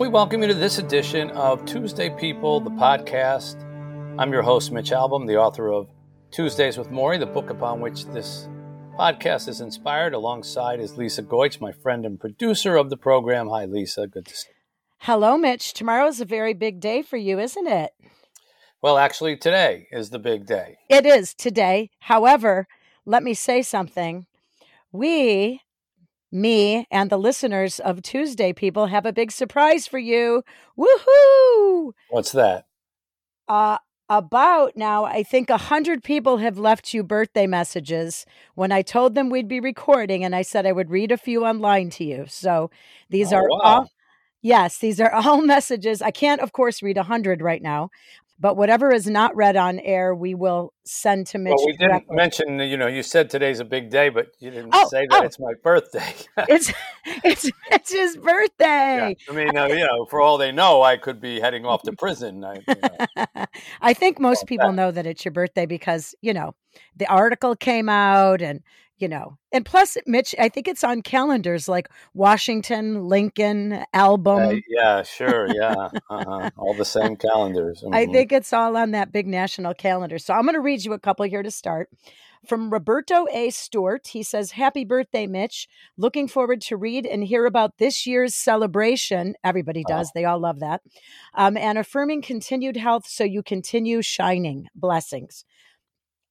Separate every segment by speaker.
Speaker 1: We welcome you to this edition of Tuesday People, the podcast. I'm your host, Mitch Albom, the author of Tuesdays with Morrie, the book upon which this podcast is inspired. Alongside is Lisa Goich, my friend and producer of the program. Hi, Lisa. Good to see you.
Speaker 2: Hello, Mitch. Tomorrow is a very big day for you, isn't it?
Speaker 1: Well, actually, today is the big day.
Speaker 2: It is today. However, let me say something. We me and the listeners of Tuesday people have a big surprise for you. Woohoo!
Speaker 1: What's that?
Speaker 2: Uh about now, I think a hundred people have left you birthday messages when I told them we'd be recording, and I said I would read a few online to you. So these
Speaker 1: Oh,
Speaker 2: are
Speaker 1: wow.
Speaker 2: all yes, these are all messages. I can't, of course, read a hundred right now, but whatever is not read on air, we will send to Mitch.
Speaker 1: Well, we didn't
Speaker 2: directly.
Speaker 1: mention, you know, you said today's a big day, but you didn't
Speaker 2: Oh,
Speaker 1: say that
Speaker 2: oh.
Speaker 1: it's my birthday.
Speaker 2: It's it's it's
Speaker 1: his
Speaker 2: birthday.
Speaker 1: I mean, uh, you know, for all they know, I could be heading off to prison. I, you know.
Speaker 2: I think most people know that it's your birthday because, you know, the article came out and, you know, and plus, Mitch, I think it's on calendars like Washington, Lincoln, Albom.
Speaker 1: Uh, yeah, sure, yeah, uh-huh. all the same calendars.
Speaker 2: I
Speaker 1: Mhm.
Speaker 2: think it's all on that big national calendar. So I'm going to read you a couple here to start. From Roberto A. Stewart, he says, Happy birthday, Mitch. Looking forward to read and hear about this year's celebration. Everybody does, they all love that. Um, and affirming continued health so you continue shining. Blessings.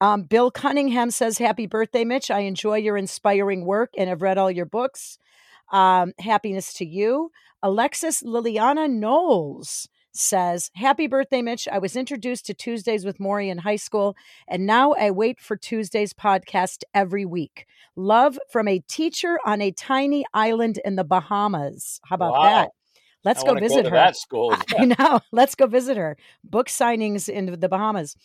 Speaker 2: Um, Bill Cunningham says, Happy birthday, Mitch. I enjoy your inspiring work and have read all your books. Um, happiness to you. Alexis Liliana Knowles says, Happy birthday, Mitch. I was introduced to Tuesdays with Morrie in high school, and now I wait for Tuesday's podcast every week. Love from a teacher on a tiny island in the Bahamas. How about
Speaker 1: Wow.
Speaker 2: that? Let's
Speaker 1: I
Speaker 2: go visit
Speaker 1: to
Speaker 2: her.
Speaker 1: That school.
Speaker 2: I know. Let's go visit her. Book signings in the Bahamas.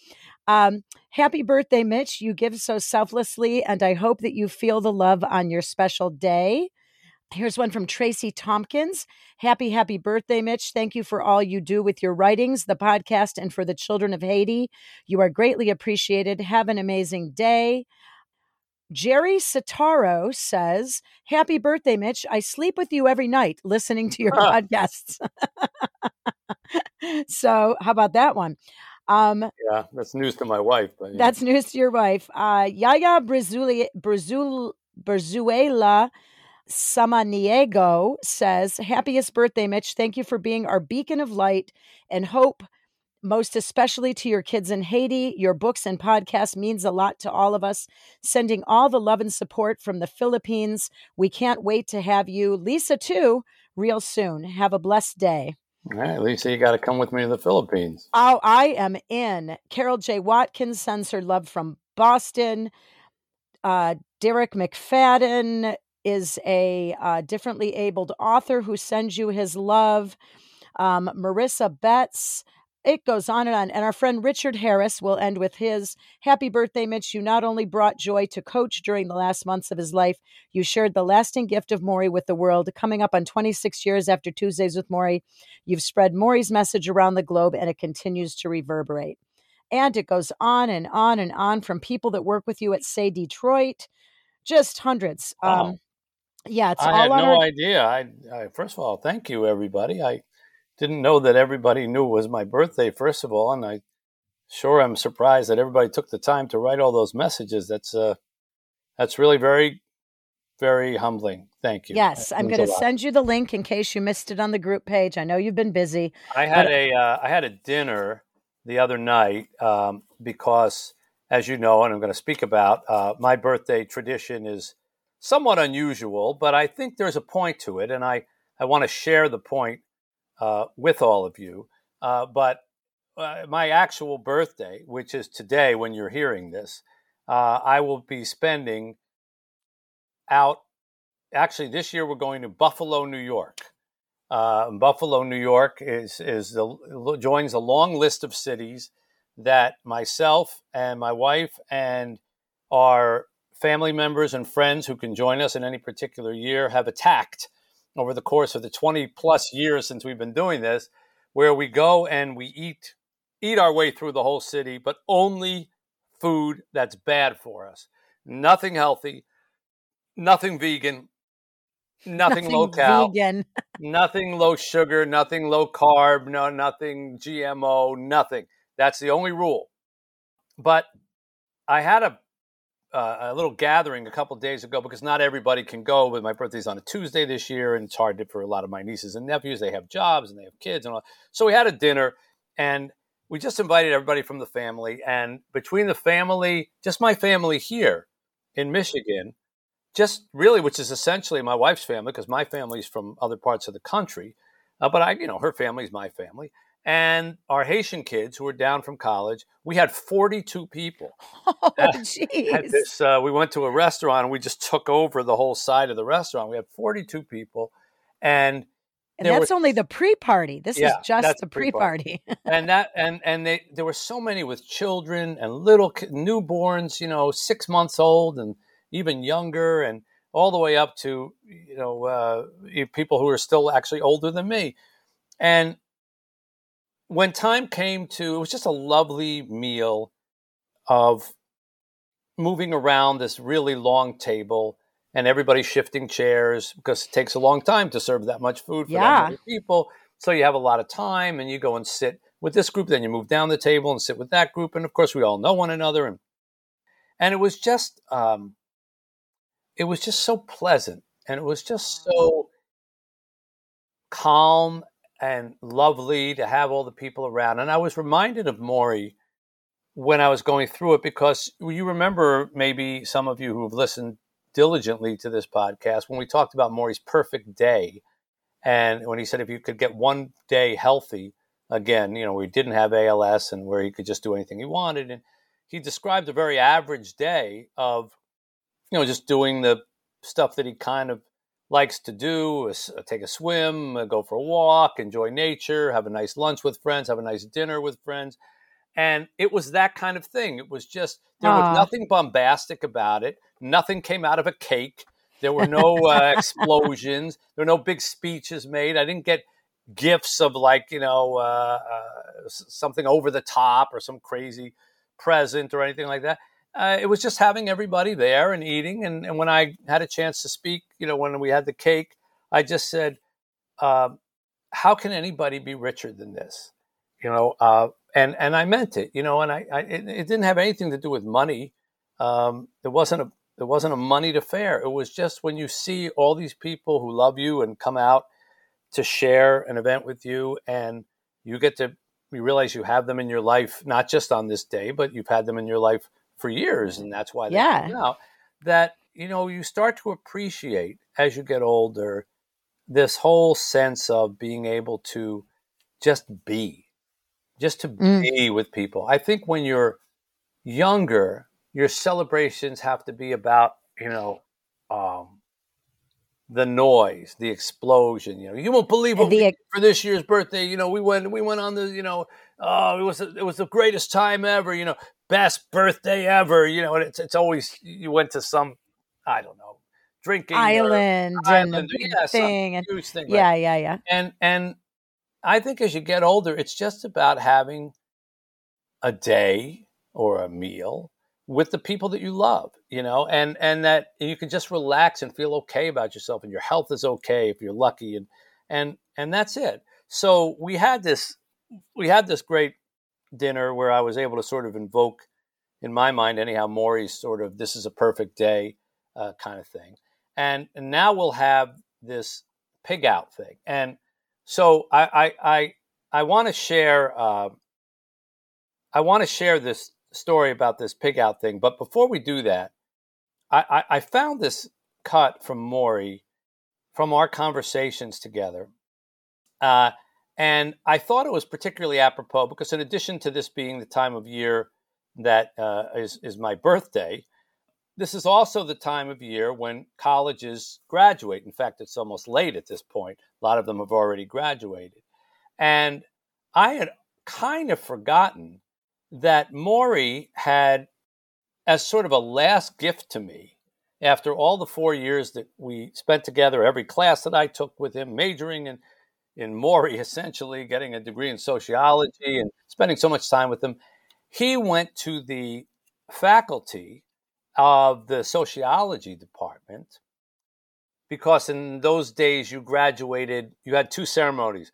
Speaker 2: Um, happy birthday, Mitch. You give so selflessly, and I hope that you feel the love on your special day. Here's one from Tracy Tompkins. Happy, happy birthday, Mitch. Thank you for all you do with your writings, the podcast, and for the children of Haiti. You are greatly appreciated. Have an amazing day. Jerry Sataro says, Happy birthday, Mitch. I sleep with you every night listening to your podcasts. so, how about that one? Um,
Speaker 1: Yeah, that's news to my wife. But yeah.
Speaker 2: that's news to your wife. Uh, Yaya Brazuli- Brazul- Brazuela Samaniego says, Happiest birthday, Mitch. Thank you for being our beacon of light and hope, most especially to your kids in Haiti. Your books and podcast means a lot to all of us. Sending all the love and support from the Philippines. We can't wait to have you, Lisa, too, real soon. Have a blessed day.
Speaker 1: All right, Lisa, you got to come with me to the Philippines.
Speaker 2: Oh, I am in. Carol J. Watkins sends her love from Boston. Uh, Derek McFadden is a uh, differently abled author who sends you his love. Um, Marissa Betts. It goes on and on. And our friend Richard Harris will end with his happy birthday, Mitch. You not only brought joy to Coach during the last months of his life, you shared the lasting gift of Morrie with the world. Coming up on 26 years after Tuesdays with Morrie, You've spread Morrie's message around the globe and it continues to reverberate. And it goes on and on and on from people that work with you at Say Detroit, just hundreds.
Speaker 1: Wow.
Speaker 2: Um, yeah, it's
Speaker 1: I
Speaker 2: all
Speaker 1: had no
Speaker 2: our.
Speaker 1: idea. I, I first of all, thank you, everybody. I didn't know that everybody knew it was my birthday. First of all, and I sure am surprised that everybody took the time to write all those messages. That's uh, that's really very, very humbling. Thank you.
Speaker 2: Yes, I'm going to send you the link in case you missed it on the group page. I know you've been busy.
Speaker 1: I had
Speaker 2: But-
Speaker 1: a uh, I had a dinner the other night um, because, as you know, and I'm going to speak about uh, my birthday tradition is somewhat unusual, but I think there's a point to it, and I I want to share the point uh, with all of you. Uh, but uh, my actual birthday, which is today when you're hearing this, uh, I will be spending out. Actually, this year we're going to Buffalo, New York uh, Buffalo, New York, is is the joins a long list of cities that myself and my wife and our family members and friends who can join us in any particular year have attacked over the course of the 20 plus years since we've been doing this, where we go and we eat eat our way through the whole city, but only food that's bad for us. Nothing healthy, nothing vegan, nothing, nothing low cal, vegan. nothing low sugar, nothing low carb, no nothing GMO, nothing. That's the only rule. But I had a uh, a little gathering a couple days ago because not everybody can go. But my birthday's on a Tuesday this year, and it's hard for a lot of my nieces and nephews. They have jobs and they have kids and all. So we had a dinner, and we just invited everybody from the family. And between the family, just my family here in Michigan, just really, which is essentially my wife's family, because my family's from other parts of the country. Uh, but I, you know, her family's my family. And our Haitian kids who were down from college, we had 42 people.
Speaker 2: Oh, jeez.
Speaker 1: This, uh, we went to a restaurant and we just took over the whole side of the restaurant. We had 42 people. And
Speaker 2: and that's only the pre-party. This yeah, is just the pre-party.
Speaker 1: and that and and they there were so many with children and little newborns, you know, six months old and even younger, and all the way up to you know uh, people who are still actually older than me. And when time came to, it was just a lovely meal of moving around this really long table and everybody shifting chairs because it takes a long time to serve that much food for yeah. that many people. So you have a lot of time and you go and sit with this group, then you move down the table and sit with that group. And of course, we all know one another. And, and it was just, um, it was just so pleasant and it was just so calm and lovely to have all the people around. And I was reminded of Morrie when I was going through it because you remember maybe some of you who've listened diligently to this podcast when we talked about Morrie's perfect day. And when he said if you could get one day healthy, again, you know, we didn't have ALS and where he could just do anything he wanted. And he described a very average day of, you know, just doing the stuff that he kind of likes to do is take a swim, go for a walk, enjoy nature, have a nice lunch with friends, have a nice dinner with friends. And it was that kind of thing. It was just, there Aww. was nothing bombastic about it. Nothing came out of a cake. There were no uh, explosions. There were no big speeches made. I didn't get gifts of like, you know, uh, uh, something over the top or some crazy present or anything like that uh, it was just having everybody there and eating. And, and, when I had a chance to speak, you know, when we had the cake, I just said, uh, "How can anybody be richer than this?" You know, uh, and and I meant it. You know, and I, I it, it, didn't have anything to do with money. Um, there wasn't a there wasn't a moneyed affair. It was just when you see all these people who love you and come out to share an event with you, and you get to you realize you have them in your life, not just on this day, but you've had them in your life for years, and that's why they yeah. come out. That you know you start to appreciate as you get older this whole sense of being able to just be, just to mm. be with people. I think when you're younger, your celebrations have to be about you know um, the noise, the explosion. You know, you won't believe what the, for this year's birthday. You know, we went we went on the you know oh it was it was the greatest time ever. You know, best birthday ever. You know, and it's it's always you went to some I don't know drinking
Speaker 2: island, island and yeah, thing, and, thing, yeah, right? yeah, yeah.
Speaker 1: And and I think as you get older, it's just about having a day or a meal with the people that you love, you know, and and that you can just relax and feel okay about yourself, and your health is okay if you're lucky, and and and that's it. So we had this we had this great dinner where I was able to sort of invoke, in my mind anyhow, Morrie's sort of "this is a perfect day" uh, kind of thing, and, and now we'll have this pig out thing, and so I I I, I want to share uh, I want to share this story about this pig out thing, but before we do that, I, I, I found this cut from Morrie from our conversations together. Uh, and I thought it was particularly apropos because, in addition to this being the time of year that uh, is is my birthday, this is also the time of year when colleges graduate. In fact, it's almost late at this point. A lot of them have already graduated. And I had kind of forgotten that Morrie had, as sort of a last gift to me, after all the four years that we spent together, every class that I took with him, majoring in, in Morrie, essentially, getting a degree in sociology and spending so much time with him, he went to the faculty of the sociology department because in those days you graduated, you had two ceremonies.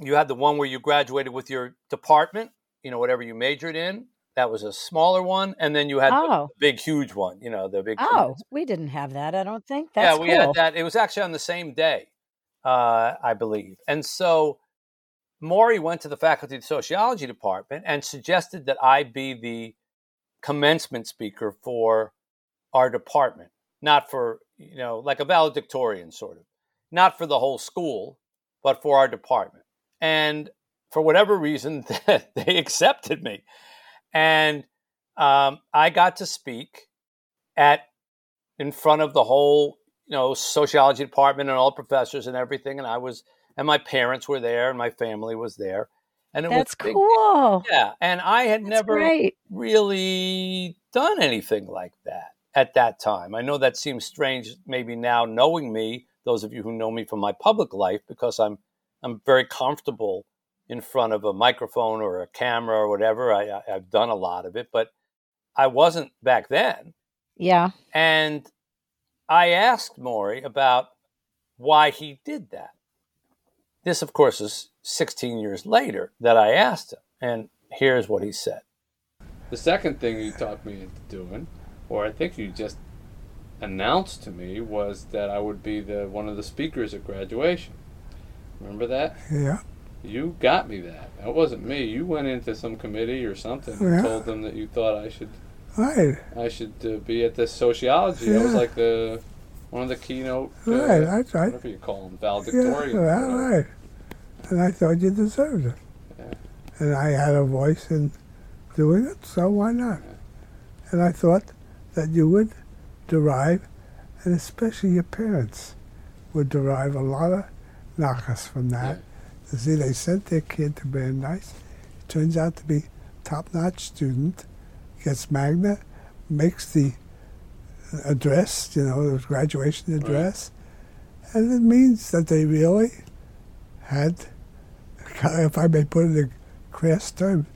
Speaker 1: You had the one where you graduated with your department, you know, whatever you majored in. That was a smaller one, and then you had
Speaker 2: Oh.
Speaker 1: the big, huge one. You know, the big.
Speaker 2: Oh, we didn't have that. I don't think. That's
Speaker 1: yeah, we
Speaker 2: cool.
Speaker 1: had that. It was actually on the same day, uh, I believe. And so Morrie went to the faculty of sociology department and suggested that I be the commencement speaker for our department, not for, you know, like a valedictorian sort of, not for the whole school, but for our department. And for whatever reason, they accepted me. And um, I got to speak at in front of the whole, you know, sociology department and all professors and everything. And I was, and my parents were there, and my family was there, and it
Speaker 2: That's
Speaker 1: was big-
Speaker 2: cool.
Speaker 1: Yeah, and I had
Speaker 2: That's
Speaker 1: never
Speaker 2: great.
Speaker 1: really done anything like that at that time. I know that seems strange, maybe now knowing me, those of you who know me from my public life, because I'm I'm very comfortable in front of a microphone or a camera or whatever. I, I, I've done a lot of it, but I wasn't back then.
Speaker 2: Yeah.
Speaker 1: And I asked Morrie about why he did that. This, of course, is 16 years later that I asked him. And here's what he said.
Speaker 3: The second thing you talked me into doing, or I think you just announced to me, was that I would be the one of the speakers at graduation. Remember that?
Speaker 4: Yeah.
Speaker 3: You got me that. That wasn't me. You went into some committee or something
Speaker 4: Yeah.
Speaker 3: and told them that you thought I should
Speaker 4: Right.
Speaker 3: I should uh, be at this sociology. I was like the one of the keynote, uh,
Speaker 4: Right. That's right.
Speaker 3: whatever you call them,
Speaker 4: Yeah.
Speaker 3: valedictorians.
Speaker 4: Well, right. And I thought you deserved it.
Speaker 3: Yeah.
Speaker 4: And I had a voice in doing it, so why not? And I thought that you would derive, and especially your parents would derive a lot of knocks from that. You see, they sent their kid to Brandeis. Turns out to be top-notch student, gets magna, makes the address, you know, the graduation address, and it means that they really had, if I may put it in crass terms,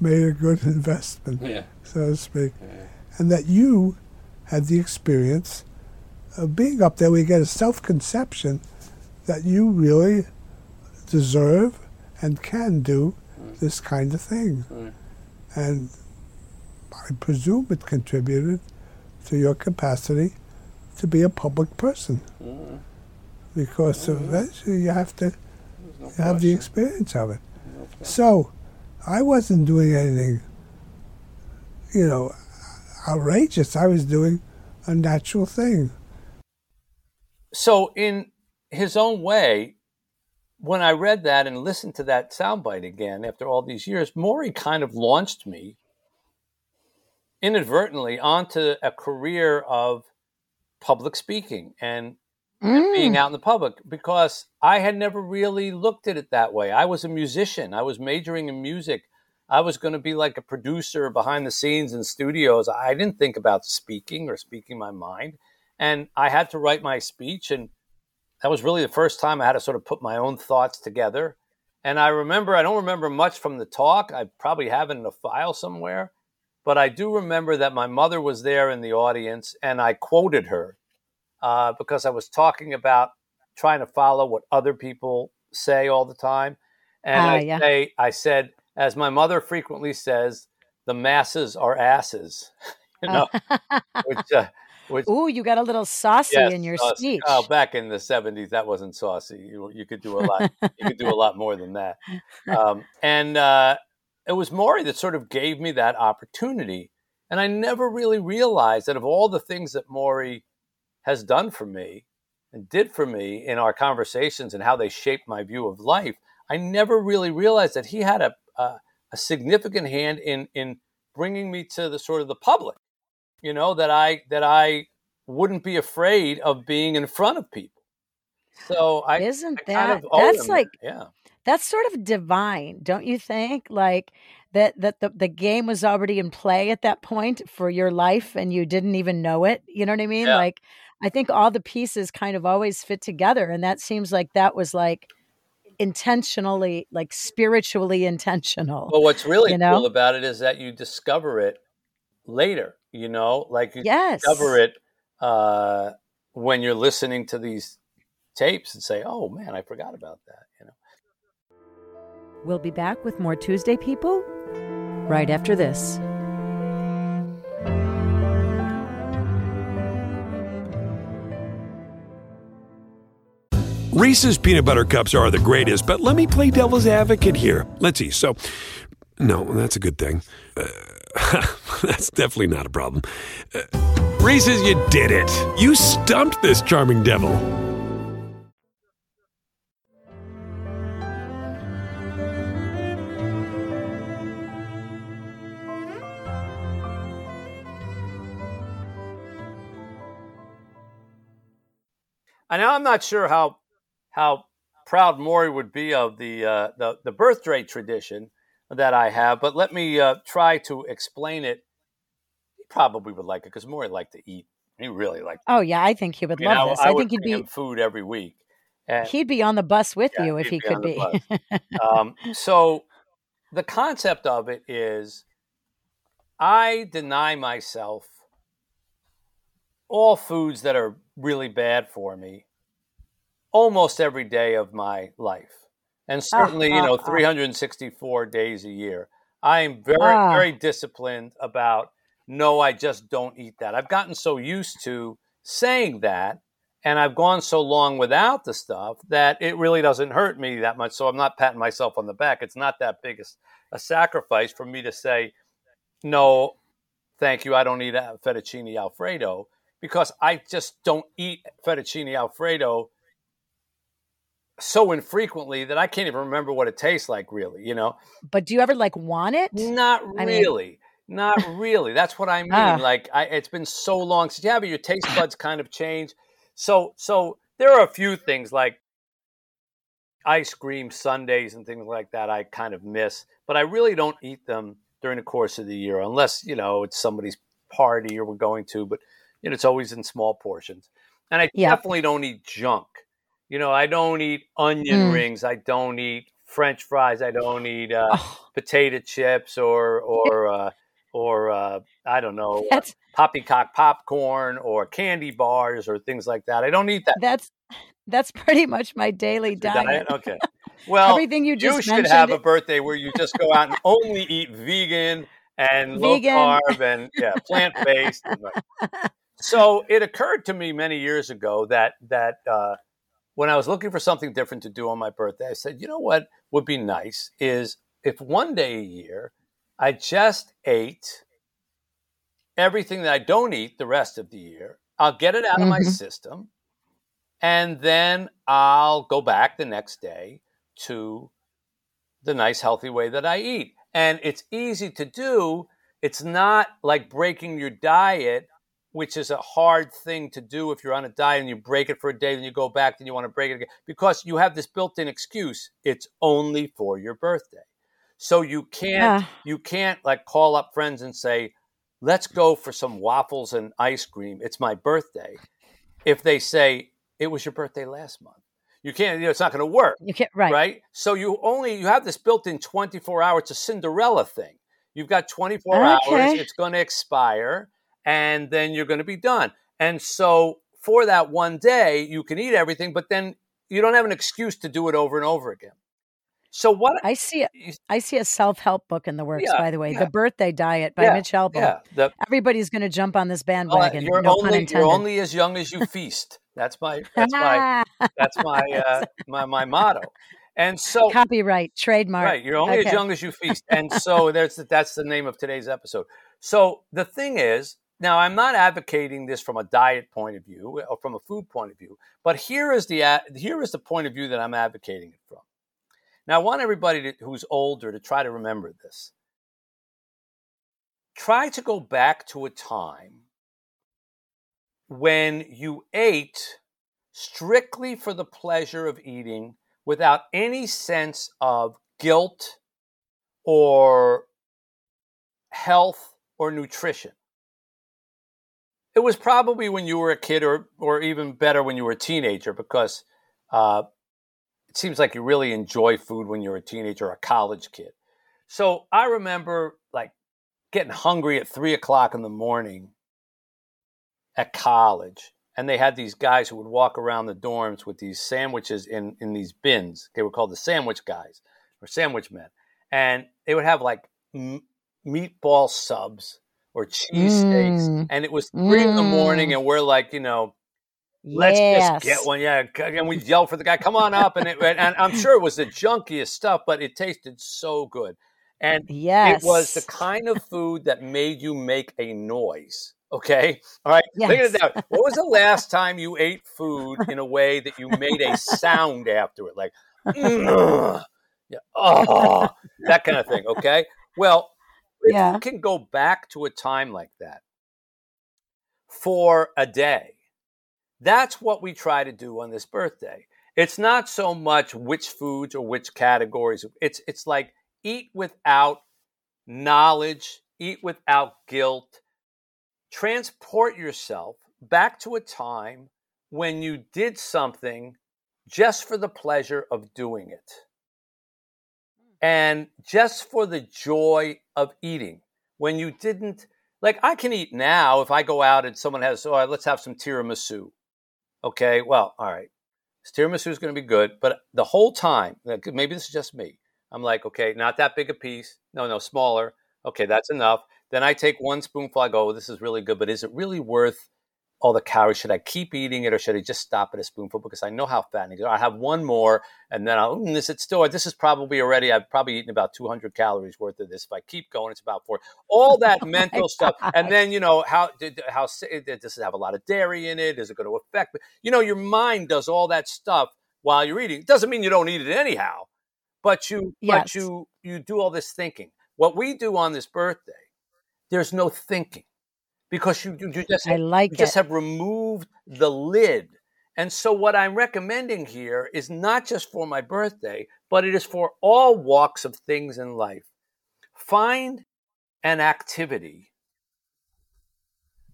Speaker 4: made a good investment,
Speaker 3: Yeah.
Speaker 4: so to speak,
Speaker 3: yeah.
Speaker 4: and that you had the experience of being up there. We get a self-conception that you really deserve and can do mm. this kind of thing.
Speaker 3: Right.
Speaker 4: And I presume it contributed to your capacity to be a public person
Speaker 3: Mm,
Speaker 4: because eventually you have to
Speaker 3: no
Speaker 4: you have the experience of it.
Speaker 3: No.
Speaker 4: So I wasn't doing anything, you know, outrageous. I was doing a natural thing.
Speaker 1: So, in his own way, when I read that and listened to that soundbite again after all these years, Morrie kind of launched me inadvertently onto a career of public speaking and
Speaker 2: Mm.
Speaker 1: being out in the public because I had never really looked at it that way. I was a musician, I was majoring in music. I was going to be like a producer behind the scenes in studios. I didn't think about speaking or speaking my mind. And I had to write my speech. And that was really the first time I had to sort of put my own thoughts together. And I remember, I don't remember much from the talk. I probably have it in a file somewhere. But I do remember that my mother was there in the audience and I quoted her uh, because I was talking about trying to follow what other people say all the time. And
Speaker 2: Ah,
Speaker 1: I,
Speaker 2: yeah.
Speaker 1: say, I said, as my mother frequently says, the masses are asses, you know, which, uh, which
Speaker 2: Ooh, you got a little saucy
Speaker 1: Yes,
Speaker 2: in your
Speaker 1: saucy.
Speaker 2: speech.
Speaker 1: Oh, back in the seventies, that wasn't saucy. You you could do a lot. you could do a lot more than that. Um, and uh, it was Morrie that sort of gave me that opportunity. And I never really realized that of all the things that Morrie has done for me and did for me in our conversations and how they shaped my view of life, I never really realized that he had a a, a significant hand in in bringing me to the sort of the public. You know that I that I wouldn't be afraid of being in front of people. So I
Speaker 2: isn't
Speaker 1: I kind
Speaker 2: that
Speaker 1: of owe
Speaker 2: that's like
Speaker 1: that. yeah.
Speaker 2: That's sort of divine, don't you think? Like that that the, the game was already in play at that point for your life and you didn't even know it. You know what I mean?
Speaker 1: Yeah.
Speaker 2: Like I think all the pieces kind of always fit together and that seems like that was like intentionally like spiritually intentional.
Speaker 1: Well, what's really
Speaker 2: You know?
Speaker 1: cool about it is that you discover it later. You know, like you
Speaker 2: Yes.
Speaker 1: discover it uh, when you're listening to these tapes and say, "Oh man, I forgot about that." You know.
Speaker 2: We'll be back with more Tuesday people right after this.
Speaker 5: Reese's peanut butter cups are the greatest, but let me play devil's advocate here. Let's see. So, no, that's a good thing. Uh, that's definitely not a problem. Uh, Reese's, you did it. You stumped this charming devil.
Speaker 1: I know I'm not sure how how proud Morrie would be of the uh, the the birthday tradition that I have, but let me uh, try to explain it. He probably would like it because Morrie liked to eat. He really liked.
Speaker 2: Oh yeah, I think he would
Speaker 1: You know,
Speaker 2: love this.
Speaker 1: I,
Speaker 2: I, think he'd be
Speaker 1: food every week. And,
Speaker 2: he'd be on the bus with
Speaker 1: Yeah,
Speaker 2: you if
Speaker 1: be
Speaker 2: could be.
Speaker 1: um, so the concept of it is I deny myself all foods that are really bad for me almost every day of my life. And certainly, you know,
Speaker 2: ah, ah.
Speaker 1: 364 days a year. I am very,
Speaker 2: Ah.
Speaker 1: very disciplined about no, I just don't eat that. I've gotten so used to saying that and I've gone so long without the stuff that it really doesn't hurt me that much. So I'm not patting myself on the back. It's not that big a, a sacrifice for me to say, no, thank you. I don't eat uh, fettuccine alfredo because I just don't eat fettuccine alfredo so infrequently that I can't even remember what it tastes like. Really, you know,
Speaker 2: but do you ever like want it?
Speaker 1: not
Speaker 2: I mean-
Speaker 1: really. Not really. That's what I mean.
Speaker 2: Ah.
Speaker 1: Like I, it's been so long since yeah, but your taste buds kind of change. So so there are a few things like ice cream sundaes and things like that I kind of miss, but I really don't eat them during the course of the year unless, you know, it's somebody's party or we're going to, but you know, it's always in small portions. And I
Speaker 2: Yeah.
Speaker 1: definitely don't eat junk. You know, I don't eat onion
Speaker 2: Mm.
Speaker 1: rings, I don't eat french fries, I don't eat uh,
Speaker 2: Oh,
Speaker 1: potato chips or or uh, or uh, I don't know uh,
Speaker 2: that's
Speaker 1: poppycock popcorn or candy bars or things like that. I don't eat that.
Speaker 2: that's that's pretty much my daily
Speaker 1: Your
Speaker 2: diet.
Speaker 1: Okay. Well,
Speaker 2: Everything you
Speaker 1: you
Speaker 2: just
Speaker 1: should
Speaker 2: mentioned.
Speaker 1: have a birthday where you just go out and only eat vegan and low carb and yeah, plant based. So it occurred to me many years ago that that uh, when I was looking for something different to do on my birthday, I said, you know what would be nice is if one day a year I just ate everything that I don't eat the rest of the year. I'll get it out of my
Speaker 2: Mhm.
Speaker 1: system, and then I'll go back the next day to the nice, healthy way that I eat. And it's easy to do. It's not like breaking your diet, which is a hard thing to do if you're on a diet and you break it for a day, then you go back, then you want to break it again, because you have this built in excuse. It's only for your birthday. So you can't
Speaker 2: Yeah.
Speaker 1: you can't like call up friends and say, let's go for some waffles and ice cream. It's my birthday. If they say it was your birthday last month, you can't. You know, it's not going to work,
Speaker 2: You can't right.
Speaker 1: right. So you only you have this built-in 24 hour. It's a Cinderella thing. You've got 24 hours. It's going to expire, and then you're going to be done. And so for that one day, you can eat everything, but then you don't have an excuse to do it over and over again. So what?
Speaker 2: I see. I see a self help book in the works.
Speaker 1: Yeah,
Speaker 2: by the way,
Speaker 1: yeah.
Speaker 2: the Birthday Diet by
Speaker 1: Yeah,
Speaker 2: Mitch Albom.
Speaker 1: yeah, the,
Speaker 2: Everybody's going to jump on this
Speaker 1: well,
Speaker 2: bandwagon.
Speaker 1: you're
Speaker 2: no
Speaker 1: only you're only as young as you feast. That's my that's my that's my uh, my my motto. And so
Speaker 2: Copyright, trademark.
Speaker 1: Right, you're only
Speaker 2: Okay.
Speaker 1: as young as you feast, and so there's that's the name of today's episode. So the thing is, now I'm not advocating this from a diet point of view or from a food point of view, but here is the here is the point of view that I'm advocating it from. Now I want everybody to, who's older to try to remember this. Try to go back to a time when you ate strictly for the pleasure of eating without any sense of guilt or health or nutrition. It was probably when you were a kid, or, or even better when you were a teenager, because uh, it seems like you really enjoy food when you're a teenager or a college kid. So I remember like getting hungry at three o'clock in the morning at college. And they had these guys who would walk around the dorms with these sandwiches in, in these bins. They were called the sandwich guys or sandwich men. And they would have like m- meatball subs or cheesesteaks.
Speaker 2: Mm.
Speaker 1: And it was three in the morning,
Speaker 2: Mm.
Speaker 1: and we're like, you know, let's just get one. Yeah. And we yell for the guy, come on up. And, it, and I'm sure it was the junkiest stuff, but it tasted so good. And
Speaker 2: Yes.
Speaker 1: it was the kind of food that made you make a noise. Okay. All right. Think of
Speaker 2: Yes.
Speaker 1: it down. What was the last time you ate food in a way that you made a sound after it? Like, "Mm, yeah, oh, that kind of thing. Okay. Well,
Speaker 2: Yeah.
Speaker 1: you can go back to a time like that for a day, that's what we try to do on this birthday. It's not so much which foods or which categories. It's it's like eat without knowledge, eat without guilt. Transport yourself back to a time when you did something just for the pleasure of doing it. Hmm. And just for the joy of eating. When you didn't like I can eat now if I go out and someone has, oh, let's have some tiramisu. Okay, well, all right. Tiramisu is going to be good, but the whole time, maybe this is just me. I'm like, okay, not that big a piece. No, no, smaller. Okay, that's enough. Then I take one spoonful. I go, oh, this is really good, but is it really worth all the calories? Should I keep eating it or should I just stop at a spoonful? Because I know how fattening it is. I have one more, and then I'll, mm, is it still? This is probably already. I've probably eaten about 200 calories worth of this. If I keep going, it's about four. All that mental stuff, and then you know how did how does it have a lot of dairy in it? Is it going to affect? You know, your mind does all that stuff while you're eating. It doesn't mean you don't eat it anyhow, but you
Speaker 2: Yes.
Speaker 1: but you you do all this thinking. What we do on this birthday, there's no thinking because you you, just
Speaker 2: I like
Speaker 1: you just have removed the lid. And so, what I'm recommending here is not just for my birthday, but it is for all walks of things in life. Find an activity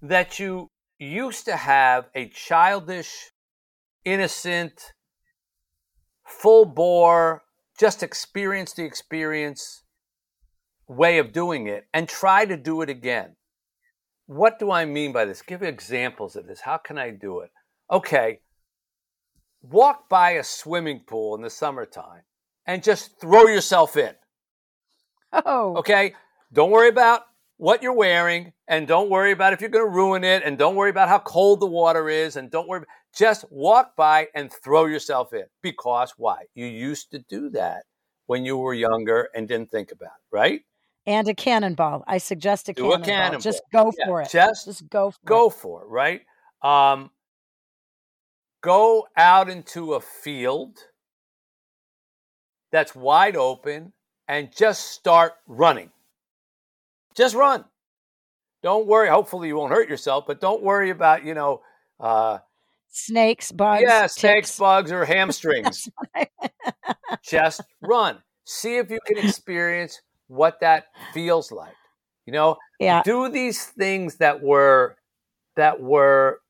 Speaker 1: that you used to have a childish, innocent, full bore, just experience the experience way of doing it and try to do it again. What do I mean by this? Give examples of this. How can I do it? Okay, walk by a swimming pool in the summertime and just throw yourself in.
Speaker 2: Oh,
Speaker 1: Okay, don't worry about what you're wearing and don't worry about if you're going to ruin it and don't worry about how cold the water is and don't worry. Just walk by and throw yourself in because why? You used to do that when you were younger and didn't think about it, right?
Speaker 2: And a cannonball. I suggest a
Speaker 1: Do a
Speaker 2: cannonball. Just go
Speaker 1: Yeah,
Speaker 2: for it.
Speaker 1: just
Speaker 2: Just go for
Speaker 1: go
Speaker 2: it.
Speaker 1: for it, right? Um, go out into a field that's wide open and just start running. Just run. Don't worry. Hopefully, you won't hurt yourself, but don't worry about, you know, uh,
Speaker 2: Snakes, bugs,
Speaker 1: yeah, snakes, bugs, or hamstrings. just run. See if you can experience what that feels like. You know,
Speaker 2: Yeah.
Speaker 1: do these things that were that were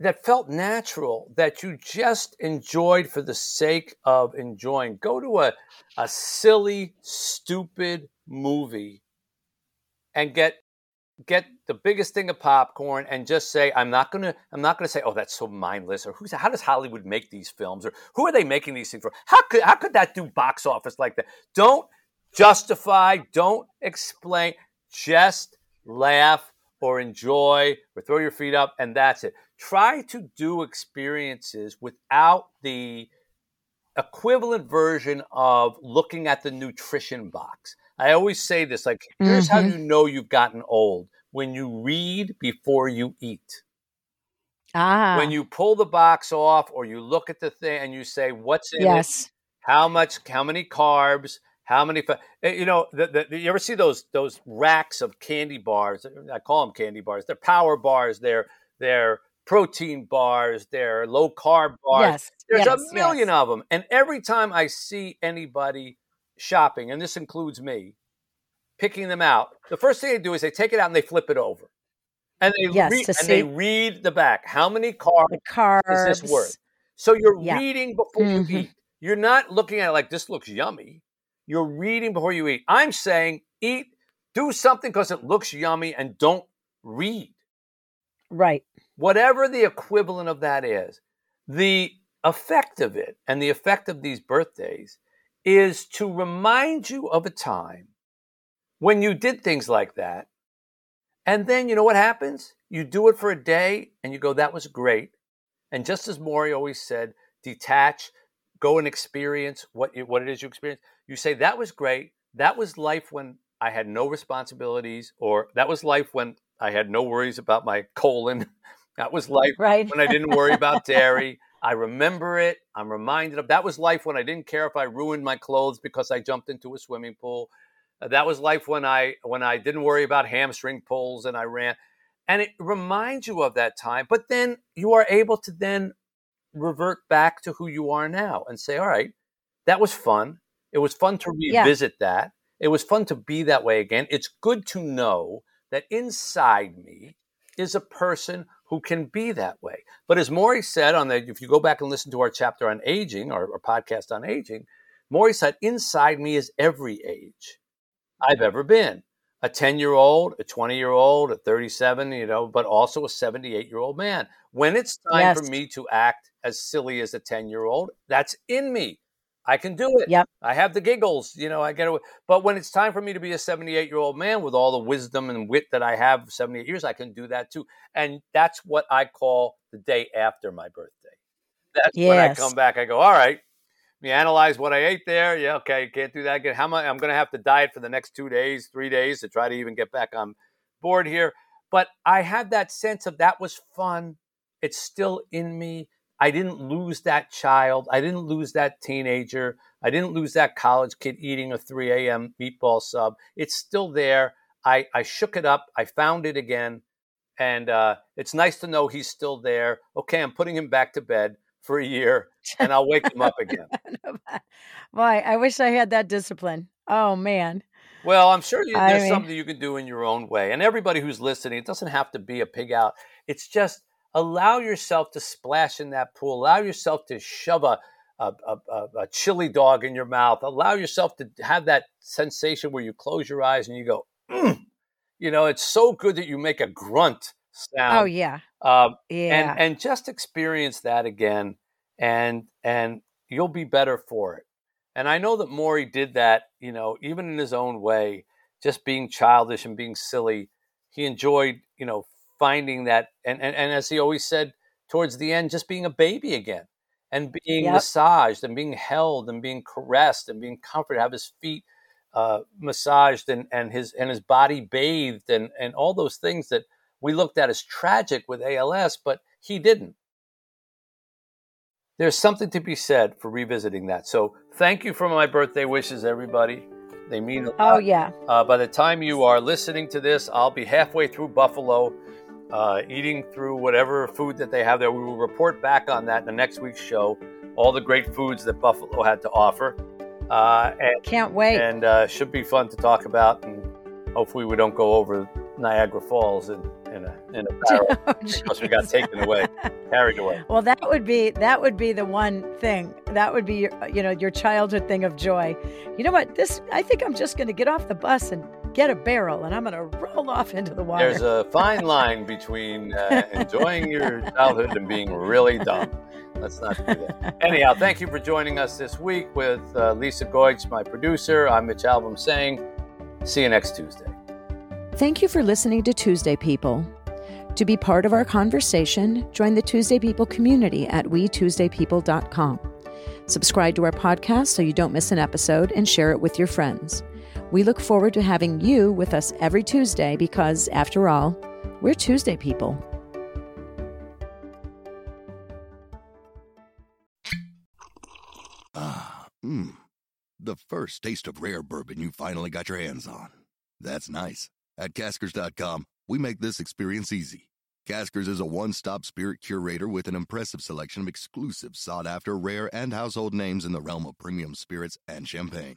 Speaker 1: that felt natural that you just enjoyed for the sake of enjoying go to a, a silly stupid movie and get get the biggest thing of popcorn and just say i'm not gonna i'm not gonna say oh that's so mindless or who's how does hollywood make these films or who are they making these things for how could how could that do box office like that don't justify don't explain. Just laugh or enjoy or throw your feet up and that's it. Try to do experiences without the equivalent version of looking at the nutrition box. I always say this like here's how
Speaker 2: Mhm.
Speaker 1: you know you've gotten old when you read before you eat.
Speaker 2: Ah,
Speaker 1: when you pull the box off or you look at the thing and you say what's in it?
Speaker 2: Yes.
Speaker 1: how much how many carbs How many? Eh, you know, the, the, you ever see those those racks of candy bars? I call them candy bars. They're power bars. They're they're protein bars. They're low carb bars.
Speaker 2: Yes,
Speaker 1: There's
Speaker 2: yes,
Speaker 1: a million
Speaker 2: yes.
Speaker 1: of them. And every time I see anybody shopping, and this includes me, picking them out, the first thing they do is they take it out and they flip it over, and they
Speaker 2: Yes,
Speaker 1: read, and they read the back. How many carbs
Speaker 2: The carbs.
Speaker 1: is this worth? So you're
Speaker 2: Yeah.
Speaker 1: reading before
Speaker 2: Mhm.
Speaker 1: you eat. You're not looking at it like this looks yummy. You're reading before you eat. I'm saying eat, do something because it looks yummy, and don't read.
Speaker 2: Right.
Speaker 1: Whatever the equivalent of that is, the effect of it and the effect of these birthdays is to remind you of a time when you did things like that. And then you know what happens? You do it for a day and you go, that was great. And just as Morrie always said, detach, go and experience what, you, what it is you experience. You say, that was great. That was life when I had no responsibilities, or that was life when I had no worries about my colon. That was life
Speaker 2: Right.
Speaker 1: when I didn't worry about dairy. I remember it. I'm reminded of that was life when I didn't care if I ruined my clothes because I jumped into a swimming pool. Uh, that was life when I when I didn't worry about hamstring pulls and I ran. And it reminds you of that time, but then you are able to then revert back to who you are now and say, "All right, that was fun. It was fun to
Speaker 2: Yeah.
Speaker 1: revisit that. It was fun to be that way again. It's good to know that inside me is a person who can be that way. But as Morrie said on the, if you go back and listen to our chapter on aging or, or podcast on aging, Morrie said, inside me is every age I've ever been. A 10 year old, a 20 year old, a 37, you know, but also a 78 year old man. When it's time
Speaker 2: Yes.
Speaker 1: for me to act as silly as a 10 year old, that's in me. I can do it.
Speaker 2: Yep.
Speaker 1: I have the giggles, you know, I get it. But when it's time for me to be a 78 year old man with all the wisdom and wit that I have 78 years, I can do that too. And that's what I call the day after my birthday. That's when I come back, I go, all right, me analyze what I ate there. Yeah, okay, can't do that again. How am I, I'm going to have to diet for the next two days, three days to try to even get back on board here. But I had that sense of that was fun. It's still in me. I didn't lose that child. I didn't lose that teenager. I didn't lose that college kid eating a 3 a.m. meatball sub. It's still there. I, I shook it up. I found it again. And uh, it's nice to know he's still there. Okay, I'm putting him back to bed for a year and I'll wake him up again.
Speaker 2: Boy, I wish I had that discipline. Oh man.
Speaker 1: Well, I'm sure you,
Speaker 2: I
Speaker 1: there's
Speaker 2: mean-
Speaker 1: something you can do in your own way. And everybody who's listening, it doesn't have to be a pig out. It's just allow yourself to splash in that pool. Allow yourself to shove a, a, a, a- chili dog in your mouth. Allow yourself to have that sensation where you close your eyes and you go, mm. you know, it's so good that you make a grunt sound.
Speaker 2: Oh yeah.
Speaker 1: Um,
Speaker 2: Yeah.
Speaker 1: and and just experience that again and and you'll be better for it and i know that morrie did that you know even in his own way just being childish and being silly he enjoyed you know finding that and and, and as he always said towards the end just being a baby again and being
Speaker 2: Yep.
Speaker 1: massaged and being held and being caressed and being comforted have his feet uh, massaged and, and his and his body bathed and and all those things that we looked at as tragic with ALS, but he didn't. There's something to be said for revisiting that. So thank you for my birthday wishes, everybody. They mean a lot.
Speaker 2: oh yeah.
Speaker 1: Uh, by the time you are listening to this, I'll be halfway through Buffalo, uh, eating through whatever food that they have there. We will report back on that in the next week's show, all the great foods that Buffalo had to offer. Uh, and
Speaker 2: Can't wait.
Speaker 1: and uh, should be fun to talk about. And hopefully, we don't go over Niagara Falls in, in a in a barrel
Speaker 2: Oh,
Speaker 1: because we got taken away, carried away.
Speaker 2: Well, that would be that would be the one thing. That would be your, you know your childhood thing of joy. You know what? This I think I'm just going to get off the bus and get a barrel, and I'm going to roll off into the water.
Speaker 1: There's a fine line between uh, enjoying your childhood and being really dumb. Let's not do that. Anyhow, thank you for joining us this week with uh, Lisa Goich, my producer. I'm Mitch Albom saying, see you next Tuesday.
Speaker 2: Thank you for listening to Tuesday People. To be part of our conversation, join the Tuesday People community at wetuesdaypeople.com. Subscribe to our podcast so you don't miss an episode and share it with your friends. We look forward to having you with us every Tuesday because, after all, we're Tuesday People.
Speaker 6: Ah, mmm. The first taste of rare bourbon you finally got your hands on. That's nice. At Caskers.com, we make this experience easy. Caskers is a one stop spirit curator with an impressive selection of exclusive, sought after, rare, and household names in the realm of premium spirits and champagne.